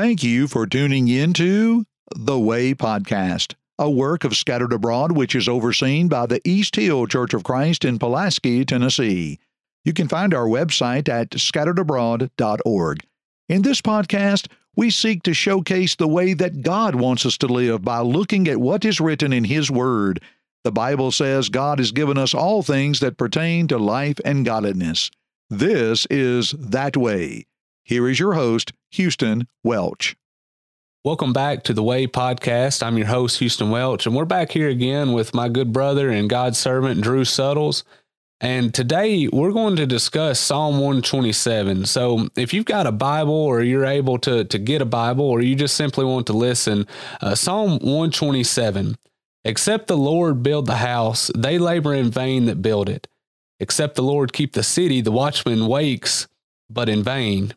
Thank you for tuning in to The Way Podcast, a work of Scattered Abroad which is overseen by the East Hill Church of Christ in Pulaski, Tennessee. You can find our website at scatteredabroad.org. In this podcast, we seek to showcase the way that God wants us to live by looking at what is written in His Word. The Bible says God has given us all things that pertain to life and godliness. This is That Way. Here is your host, Houston Welch. Welcome back to the Way Podcast. I'm your host, Houston Welch, and we're back here again with my good brother and God's servant, Drew Suttles. And today we're going to discuss Psalm 127. So if you've got a Bible or you're able to, to get a Bible or you just simply want to listen, uh, Psalm 127 Except the Lord build the house, they labor in vain that build it. Except the Lord keep the city, the watchman wakes, but in vain.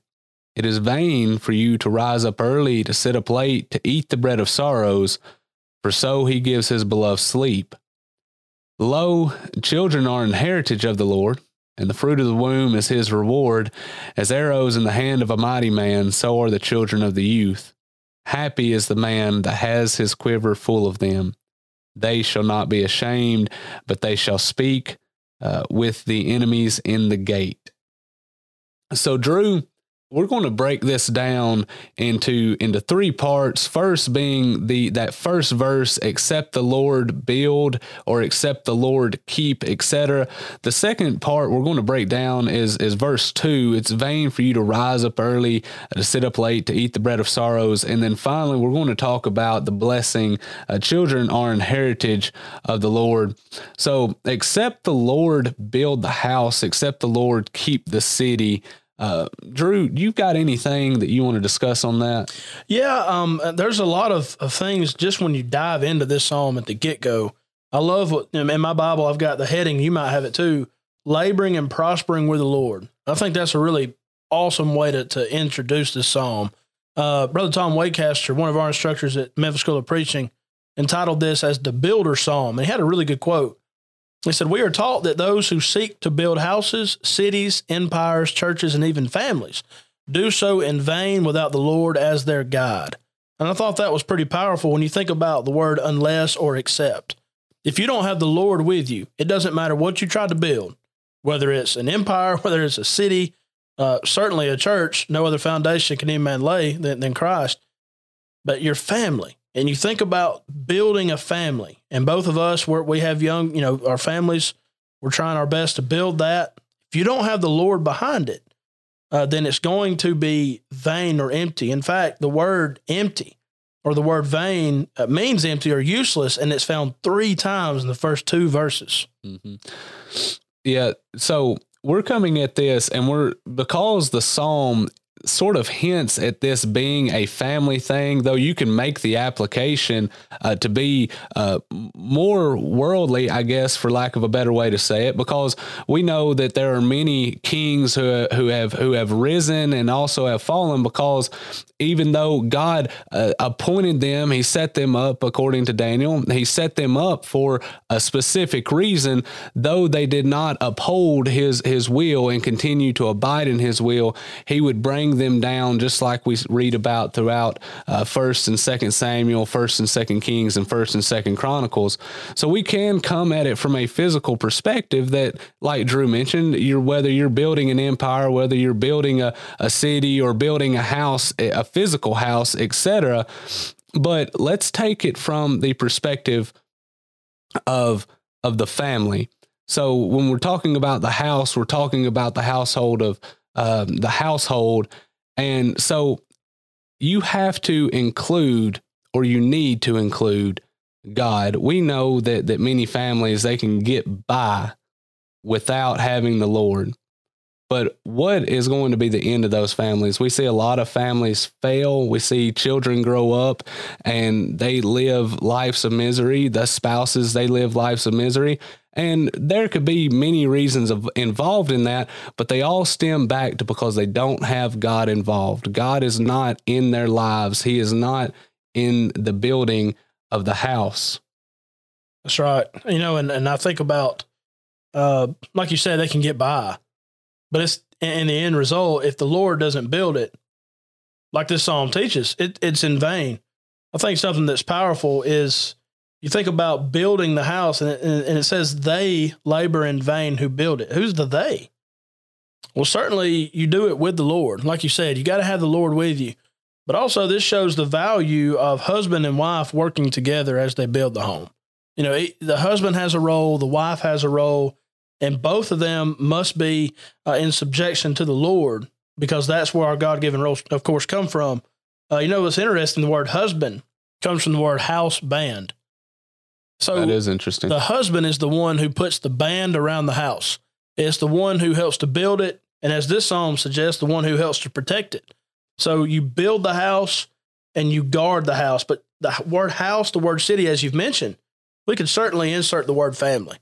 It is vain for you to rise up early, to sit up late, to eat the bread of sorrows, for so he gives his beloved sleep. Lo, children are an heritage of the Lord, and the fruit of the womb is his reward. As arrows in the hand of a mighty man, so are the children of the youth. Happy is the man that has his quiver full of them. They shall not be ashamed, but they shall speak uh, with the enemies in the gate. So, Drew, we're going to break this down into into three parts. First being the that first verse accept the lord build or accept the lord keep etc the second part we're going to break down is is verse 2 it's vain for you to rise up early to sit up late to eat the bread of sorrows. And then finally we're going to talk about the blessing uh, children are an heritage of the lord. So accept the lord build the house accept the lord keep the city uh, Drew, you've got anything that you want to discuss on that? Yeah, um, there's a lot of, of things just when you dive into this psalm at the get go. I love what in my Bible, I've got the heading, you might have it too laboring and prospering with the Lord. I think that's a really awesome way to, to introduce this psalm. Uh, Brother Tom Wacaster, one of our instructors at Memphis School of Preaching, entitled this as the Builder Psalm. And he had a really good quote. He said, We are taught that those who seek to build houses, cities, empires, churches, and even families do so in vain without the Lord as their guide. And I thought that was pretty powerful when you think about the word unless or except. If you don't have the Lord with you, it doesn't matter what you try to build, whether it's an empire, whether it's a city, uh, certainly a church, no other foundation can any man lay than, than Christ. But your family, and you think about building a family, and both of us, we we have young, you know, our families, we're trying our best to build that. If you don't have the Lord behind it, uh, then it's going to be vain or empty. In fact, the word empty or the word vain uh, means empty or useless, and it's found three times in the first two verses. Mm-hmm. Yeah. So we're coming at this, and we're because the psalm sort of hints at this being a family thing, though you can make the application uh, to be uh, more worldly, I guess, for lack of a better way to say it, because we know that there are many kings who who have who have risen and also have fallen because even though God uh, appointed them, He set them up according to Daniel. He set them up for a specific reason, though they did not uphold His His will and continue to abide in His will. He would bring them down, just like we read about throughout uh, First and Second Samuel, First and Second Kings, and First and Second Chronicles. So we can come at it from a physical perspective. That, like Drew mentioned, you're whether you're building an empire, whether you're building a, a city or building a house, a physical house, etc. But let's take it from the perspective of of the family. So when we're talking about the house, we're talking about the household of um, the household, and so you have to include, or you need to include, God. We know that that many families they can get by without having the Lord. But what is going to be the end of those families? We see a lot of families fail. We see children grow up and they live lives of misery. The spouses, they live lives of misery. And there could be many reasons of involved in that, but they all stem back to because they don't have God involved. God is not in their lives. He is not in the building of the house. That's right. You know, and, and I think about, uh, like you said, they can get by but it's in the end result, if the Lord doesn't build it, like this psalm teaches, it, it's in vain. I think something that's powerful is you think about building the house, and it, and it says they labor in vain who build it. Who's the they? Well, certainly you do it with the Lord. Like you said, you got to have the Lord with you. But also, this shows the value of husband and wife working together as they build the home. You know, the husband has a role, the wife has a role, and both of them must be uh, in subjection to the Lord because that's where our God given roles, of course, come from. Uh, you know what's interesting? The word husband comes from the word house band. So that is interesting. The husband is the one who puts the band around the house. It's the one who helps to build it, and as this psalm suggests, the one who helps to protect it. So you build the house and you guard the house. But the word house, the word city, as you've mentioned, we could certainly insert the word family.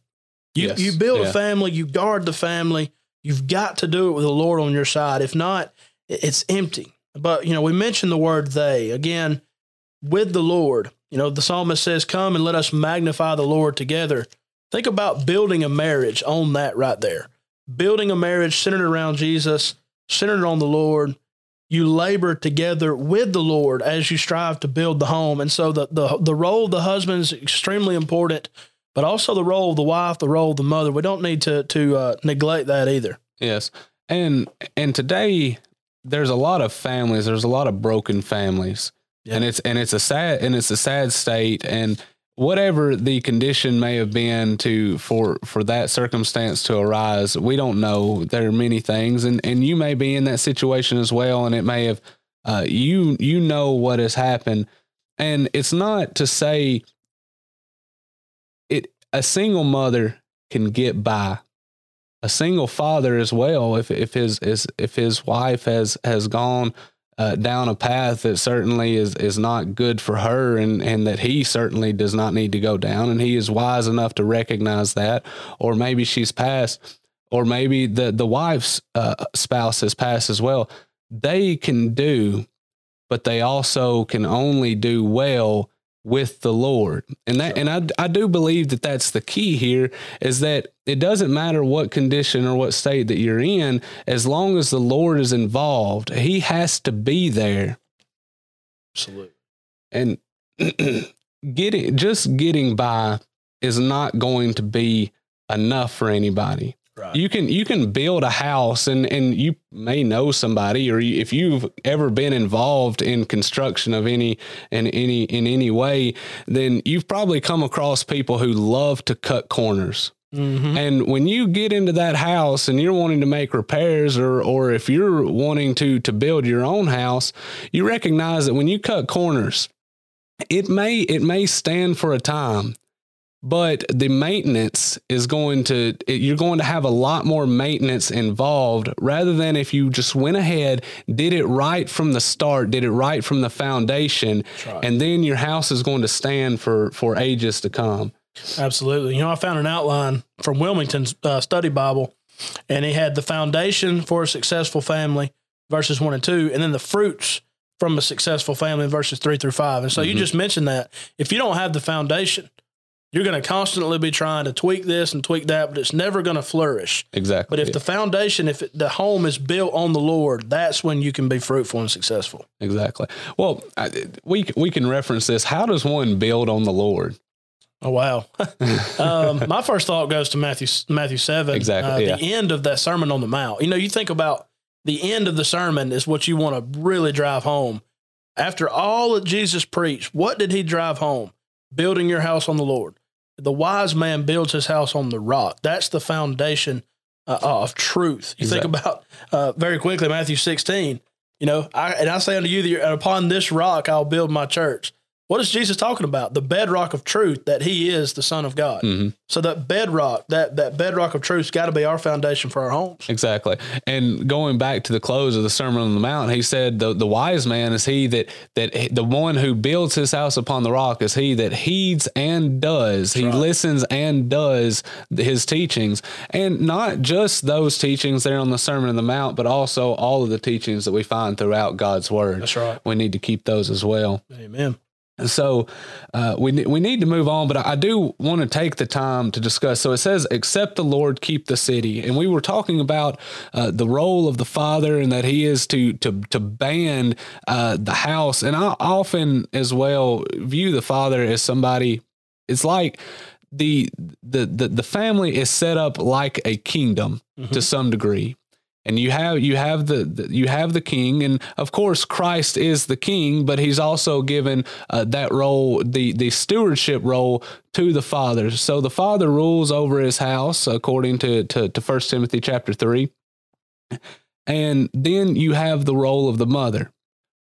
You, yes. you build yeah. a family, you guard the family. You've got to do it with the Lord on your side. If not, it's empty. But, you know, we mentioned the word they. Again, with the Lord, you know, the psalmist says, Come and let us magnify the Lord together. Think about building a marriage on that right there. Building a marriage centered around Jesus, centered on the Lord, you labor together with the Lord as you strive to build the home. And so the, the, the role of the husband is extremely important, but also the role of the wife, the role of the mother. We don't need to, to uh, neglect that either. Yes. And, and today there's a lot of families, there's a lot of broken families and it's, and it's a sad, and it's a sad state. And, whatever the condition may have been to for for that circumstance to arise we don't know. There are many things and and you may be in that situation as well and it may have uh, you you know what has happened. And it's not to say it a single mother can get by. A single father as well if if his, his if his wife has has gone uh, down a path that certainly is is not good for her and and that he certainly does not need to go down. And he is wise enough to recognize that. Or maybe she's passed or maybe the the wife's uh, spouse has passed as well. They can do but they also can only do well with the Lord. And that and I I do believe that that's the key here is that it doesn't matter what condition or what state that you're in as long as the Lord is involved. He has to be there. Absolutely. And getting just getting by is not going to be enough for anybody. Right. You can you can build a house and and you may know somebody or you, if you've ever been involved in construction of any in any in any way, then you've probably come across people who love to cut corners. Mm-hmm. And when you get into that house and you're wanting to make repairs or or if you're wanting to to build your own house, you recognize that when you cut corners, it may it may stand for a time, but the maintenance is going to you're going to have a lot more maintenance involved rather than if you just went ahead did it right from the start did it right from the foundation right. and then your house is going to stand for for ages to come absolutely you know i found an outline from willmington's uh, study bible and he had the foundation for a successful family verses 1 and 2 and then the fruits from a successful family verses 3 through 5 and so mm-hmm. you just mentioned that if you don't have the foundation you're going to constantly be trying to tweak this and tweak that, but it's never going to flourish. Exactly. But if yeah. the foundation, if it, the home is built on the Lord, that's when you can be fruitful and successful. Exactly. Well, I, we we can reference this. How does one build on the Lord? Oh wow! um, my first thought goes to Matthew Matthew seven. Exactly. Uh, yeah. The end of that Sermon on the Mount. You know, you think about the end of the sermon is what you want to really drive home. After all that Jesus preached, what did he drive home? Building your house on the Lord the wise man builds his house on the rock. That's the foundation uh, of truth. You exactly. think about uh, very quickly Matthew 16. You know, I, and I say unto you that upon this rock I'll build my church. What is Jesus talking about? The bedrock of truth that he is the son of God. Mm-hmm. So that bedrock, that that bedrock of truth's got to be our foundation for our homes. Exactly. And going back to the close of the Sermon on the Mount, he said the, the wise man is he that that the one who builds his house upon the rock is he that heeds and does. That's he right. listens and does his teachings. And not just those teachings there on the Sermon on the Mount, but also all of the teachings that we find throughout God's word. That's right. We need to keep those as well. Amen. So uh, we we need to move on, but I do want to take the time to discuss. So it says, "Except the Lord keep the city," and we were talking about uh, the role of the father and that he is to to to band uh, the house. And I often as well view the father as somebody. It's like the the the, the family is set up like a kingdom mm-hmm. to some degree and you have you have the, the, you have the king and of course christ is the king but he's also given uh, that role the the stewardship role to the father. So the father rules over his house according to to, to 1 timothy chapter 3 and then you have the role of the mother.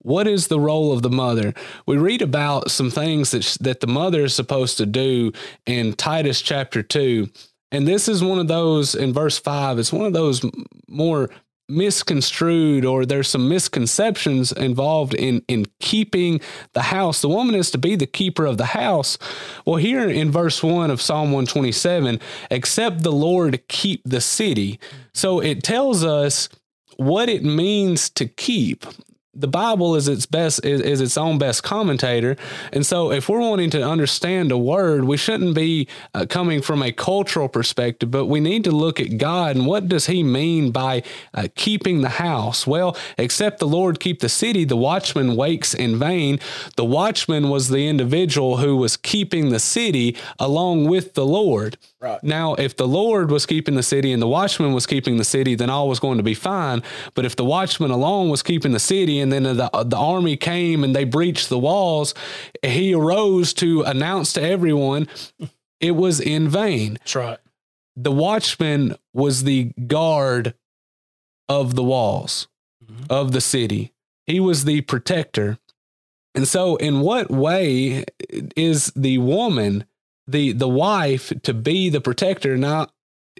What is the role of the mother? We read about some things that that the mother is supposed to do in Titus chapter 2 and this is one of those in verse 5, it's one of those more misconstrued or there's some misconceptions involved in in keeping the house. The woman is to be the keeper of the house. Well here in verse 1 of psalm 127 except the lord keep the city. So it tells us what it means to keep the Bible is its best is, is, its own best commentator, and so if we're wanting to understand a word, we shouldn't be uh, coming from a cultural perspective, but we need to look at God and what does He mean by uh, keeping the house? Well, except the Lord keep the city, the watchman wakes in vain. The watchman was the individual who was keeping the city along with the Lord. Right. Now, if the Lord was keeping the city and the watchman was keeping the city, then all was going to be fine. But if the watchman alone was keeping the city and then the, the army came and they breached the walls, he arose to announce to everyone it was in vain. That's right. The watchman was the guard of the walls mm-hmm. of the city, he was the protector. And so, in what way is the woman? the the wife to be the protector not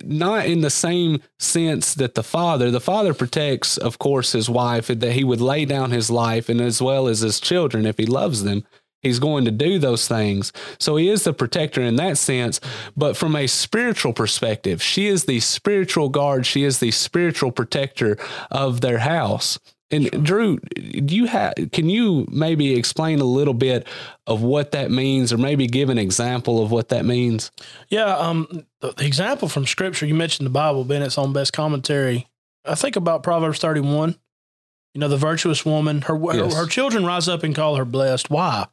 not in the same sense that the father the father protects of course his wife that he would lay down his life and as well as his children if he loves them he's going to do those things so he is the protector in that sense but from a spiritual perspective she is the spiritual guard she is the spiritual protector of their house and sure. Drew, do you have? Can you maybe explain a little bit of what that means, or maybe give an example of what that means? Yeah, um, the example from Scripture you mentioned the Bible, Bennett's own best commentary. I think about Proverbs thirty-one. You know, the virtuous woman. Her yes. her, her children rise up and call her blessed. Why?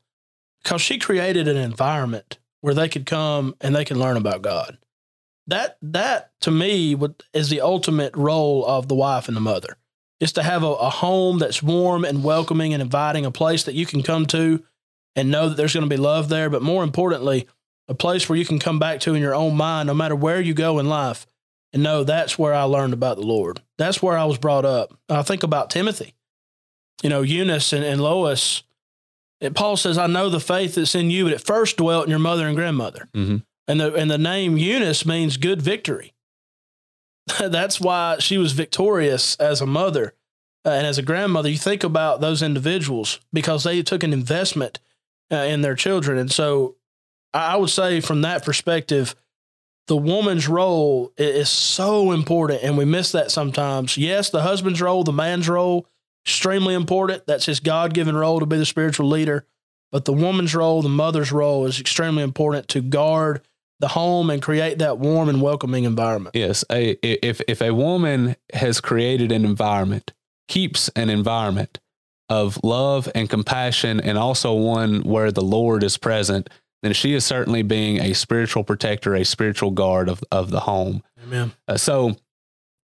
Because she created an environment where they could come and they can learn about God. That that to me would, is the ultimate role of the wife and the mother is to have a, a home that's warm and welcoming and inviting, a place that you can come to and know that there's going to be love there. But more importantly, a place where you can come back to in your own mind, no matter where you go in life, and know that's where I learned about the Lord. That's where I was brought up. I think about Timothy, you know, Eunice and, and Lois. And Paul says, I know the faith that's in you, but it first dwelt in your mother and grandmother. Mm-hmm. And the and the name Eunice means good victory. that's why she was victorious as a mother uh, and as a grandmother. You think about those individuals because they took an investment uh, in their children. And so I would say, from that perspective, the woman's role is so important, and we miss that sometimes. Yes, the husband's role, the man's role, extremely important. That's his God given role to be the spiritual leader. But the woman's role, the mother's role, is extremely important to guard the home and create that warm and welcoming environment. Yes, a, if if a woman has created an environment, keeps an environment of love and compassion, and also one where the Lord is present, then she is certainly being a spiritual protector, a spiritual guard of of the home. Amen. Uh, so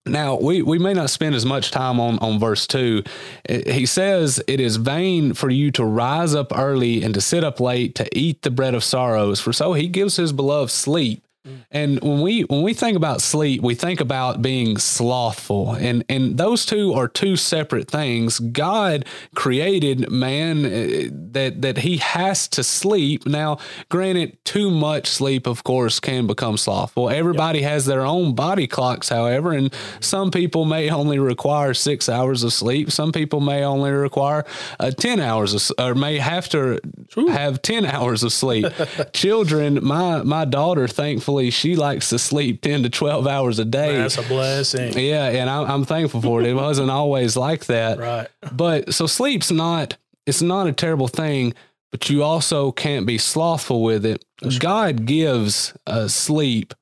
now, we, we may not spend as much time on, on verse 2. He says, It is vain for you to rise up early and to sit up late to eat the bread of sorrows, for so he gives his beloved sleep. And when we when we think about sleep, we think about being slothful, and and those two are two separate things. God created man uh, that that he has to sleep. Now, granted, too much sleep, of course, can become slothful. Everybody yep. has their own body clocks, however, and some people may only require six hours of sleep. Some people may only require uh, ten hours, of, or may have to Ooh. have ten hours of sleep. Children, my my daughter, thankfully thankfully she likes to sleep 10 to 12 hours a day. That's a blessing. Yeah. And I'm, I'm thankful for it. It wasn't always like that. Right. But so sleep's not, it's not a terrible thing. but you also can't be slothful with it. God gives uh, sleep.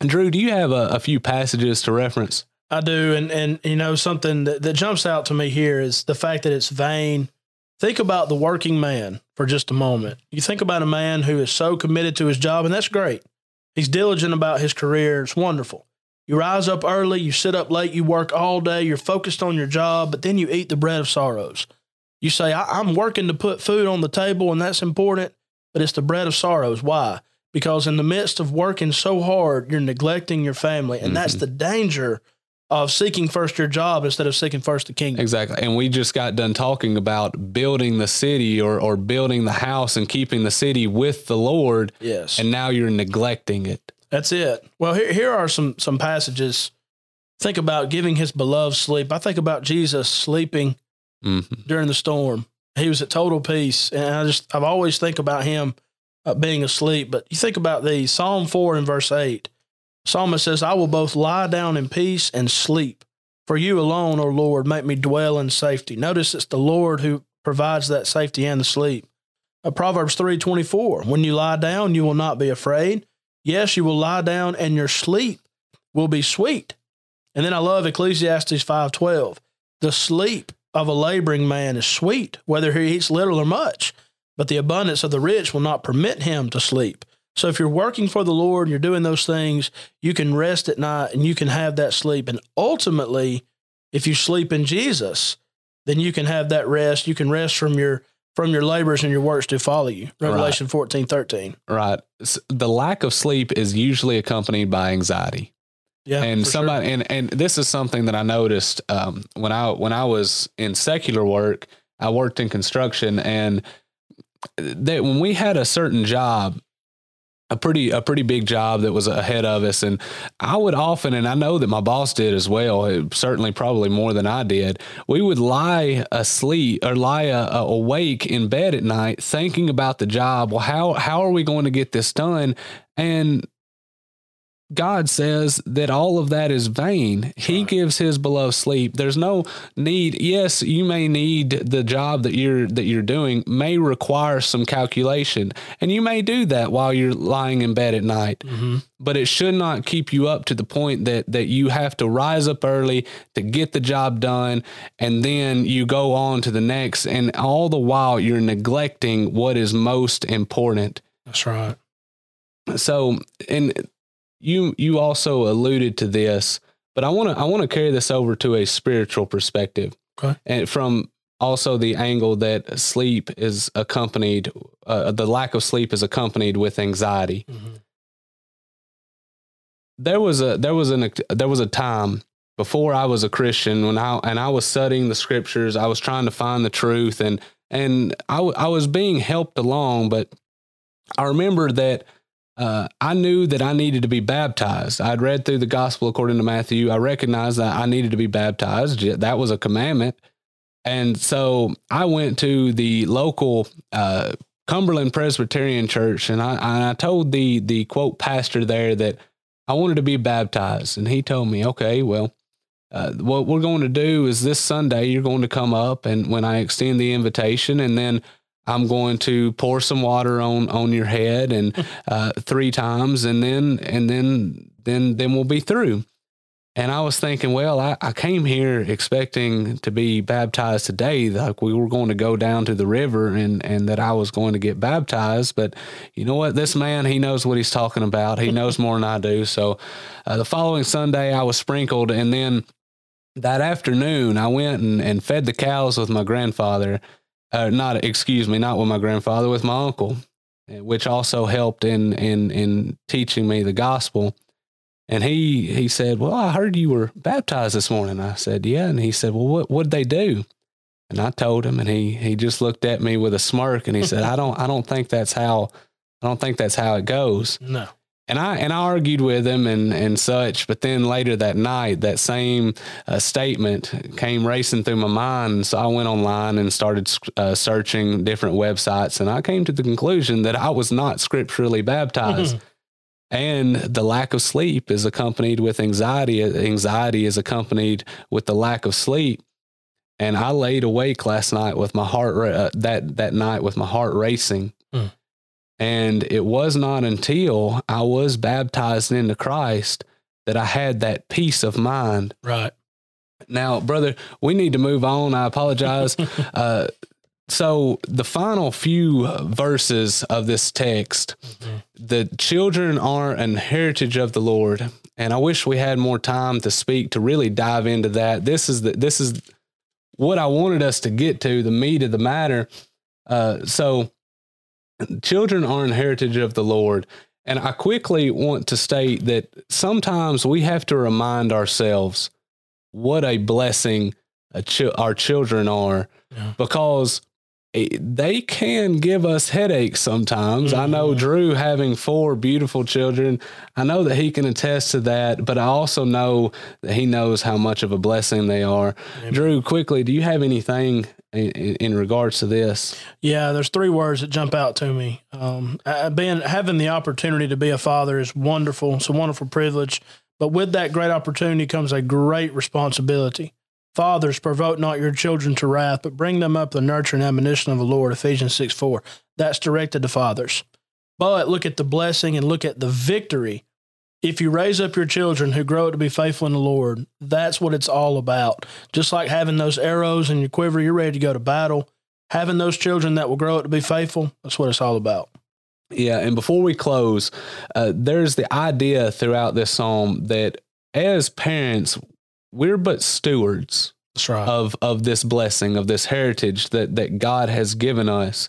And Drew, do you have a, a few passages to reference? I do, and and you know something that, that jumps out to me here is the fact that it's vain. Think about the working man for just a moment. You think about a man who is so committed to his job, and that's great. He's diligent about his career. It's wonderful. You rise up early, you sit up late, you work all day, you're focused on your job, but then you eat the bread of sorrows. You say, I- am working to put food on the table, and that's important, but it's the bread of sorrows. Why? Because in the midst of working so hard, you're neglecting your family. And mm-hmm. that's the danger of seeking first your job instead of seeking first the kingdom. Exactly. And we just got done talking about building the city or, or building the house and keeping the city with the Lord. Yes. And now you're neglecting it. That's it. Well, here, here are some, some passages. Think about giving his beloved sleep. I think about Jesus sleeping mm-hmm. during the storm. He was at total peace. And I just, I've always think about him uh, being asleep. But you think about these Psalm 4 and verse 8. Psalmist says, I will both lie down in peace and sleep. For you alone, O Lord, make me dwell in safety. Notice it's the Lord who provides that safety and the sleep. Uh, Proverbs 3:24, when you lie down, you will not be afraid. Yes, you will lie down and your sleep will be sweet. And then I love Ecclesiastes 5:12. The sleep of a laboring man is sweet, whether he eats little or much, but the abundance of the rich will not permit him to sleep. So if you're working for the Lord and you're doing those things, you can rest at night and you can have that sleep. And ultimately, if you sleep in Jesus, then you can have that rest. You can rest from your from your labors and your works to follow you. Revelation right. 14, 13. Right. The lack of sleep is usually accompanied by anxiety. Yeah. And somebody sure. and, and this is something that I noticed um, when I when I was in secular work, I worked in construction and that when we had a certain job a pretty a pretty big job that was ahead of us. And I would often and I know that my boss did as well certainly probably more than I did we would lie asleep or lie uh, uh, awake in bed at night thinking about the job. Well how how are we going to get this done? And God says that all of that is vain. He right. gives his beloved sleep. There's no need. Yes, you may need the job that you're that you're doing may require some calculation, and you may do that while you're lying in bed at night. Mm-hmm. But it should not keep you up to the point that that you have to rise up early to get the job done, and then you go on to the next, and all the while you're neglecting what is most important. That's right. So, and you you also alluded to this, but I want to I want to carry this over to a spiritual perspective, okay. and from also the angle that sleep is accompanied, uh, the lack of sleep is accompanied with anxiety. Mm-hmm. There was a there was an there was a time before I was a Christian when I and I was studying the scriptures. I was trying to find the truth and and I, I was being helped along, but I remember that uh, I knew that I needed to be baptized. I'd read through the gospel according to Matthew. I recognized that I needed to be baptized. That was a commandment. And so I went to the local uh, Cumberland Presbyterian Church and I, and I told the, the quote pastor there that I wanted to be baptized. And he told me, okay, well, uh, what we're going to do is this Sunday, you're going to come up and when I extend the invitation, and then I'm going to pour some water on on your head and uh, three times, and then and then then then we'll be through. And I was thinking, well, I, I came here expecting to be baptized today, like we were going to go down to the river and and that I was going to get baptized. But you know what? This man, he knows what he's talking about. He knows more than I do. So uh, the following Sunday, I was sprinkled, and then that afternoon, I went and, and fed the cows with my grandfather uh, not excuse me, not with my grandfather, with my uncle, which also helped in in in teaching me the gospel. And he he said, "Well, I heard you were baptized this morning." I said, "Yeah." And he said, "Well, what what they do?" And I told him, and he he just looked at me with a smirk, and he said, "I don't I don't think that's how I don't think that's how it goes." No and I and I argued with him and and such. But then later that night, that same uh, statement came racing through my mind. So I went online and started uh, searching different websites, and I came to the conclusion that I was not scripturally baptized. And the lack of sleep is accompanied with anxiety. Anxiety is accompanied with the lack of sleep. and I laid awake last night with my heart ra- uh, that that night with my heart racing. Mm. And it was not until I was baptized into Christ that I had that peace of mind. Right. Now, brother, we need to move on. I apologize. uh, so, the final few verses of this text, the children are an heritage of the Lord, and I wish we had more time to speak to really dive into that. This is the this is what I wanted us to get to, the meat of the matter. Uh, so, children are an heritage of the Lord. And I quickly want to state that sometimes we have to remind ourselves what a blessing a chi- our children are Yeah. because it- they can give us headaches sometimes. I know Mhm. Drew having four beautiful children. I know that he can attest to that, but I also know that he knows how much of a blessing they are. Amen. Drew, quickly, do you have anything in, in, regards to this? Yeah, there's three words that jump out to me. Um, being having the opportunity to be a father is wonderful. It's a wonderful privilege, but with that great opportunity comes a great responsibility. Fathers, provoke not your children to wrath, but bring them up the nurture and admonition of the Lord. Ephesians six four. That's directed to fathers. But look at the blessing and look at the victory. If you raise up your children who grow up to be faithful in the Lord, that's what it's all about. Just like having those arrows in your quiver, you're ready to go to battle having those children that will grow up to be faithful that's what it's all about Yeah, and before we close, uh, there's the idea throughout this psalm that as parents, we're but stewards right of of this blessing, of this heritage that that God has given us,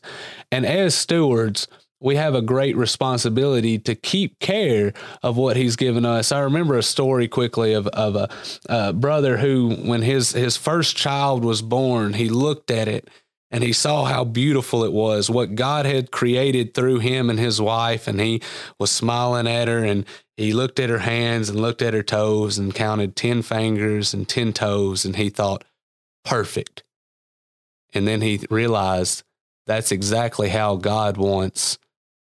and as stewards. We have a great responsibility to keep care of what he's given us. I remember a story quickly of, of a, a brother who, when his, his first child was born, he looked at it and he saw how beautiful it was, what God had created through him and his wife. And he was smiling at her and he looked at her hands and looked at her toes and counted 10 fingers and 10 toes. And he thought, perfect. And then he realized that's exactly how God wants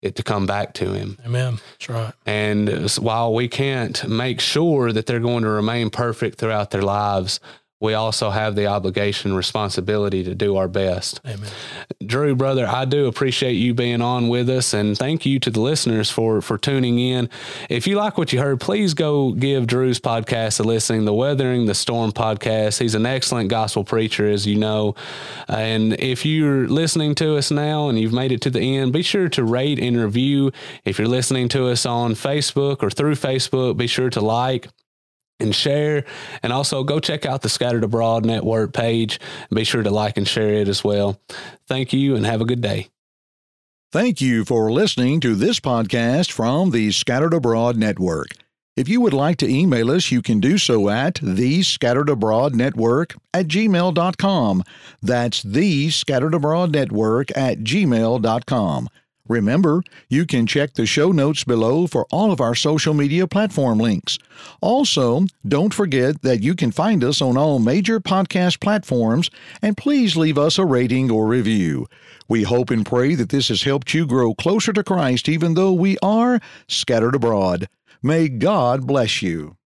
it to come back to him. amen that's right And while we can't make sure that they're going to remain perfect throughout their lives, we also have the obligation, responsibility to do our best. amen Drew, brother, I do appreciate you being on with us, and thank you to the listeners for for tuning in. If you like what you heard, please go give Drew's podcast a listen. The Weathering the Storm podcast. He's an excellent gospel preacher, as you know. And if you're listening to us now and you've made it to the end, be sure to rate and review. If you're listening to us on Facebook or through Facebook, be sure to like and share. And also go check out the Scattered Abroad Network page. Be sure to like and share it as well. Thank you and have a good day. Thank you for listening to this podcast from the Scattered Abroad Network. If you would like to email us, you can do so at the Scattered Abroad Network at gmail.com. That's the Scattered Abroad Network at gmail.com. Remember, you can check the show notes below for all of our social media platform links. Also, don't forget that you can find us on all major podcast platforms, and please leave us a rating or review. We hope and pray that this has helped you grow closer to Christ, even though we are scattered abroad. May God bless you.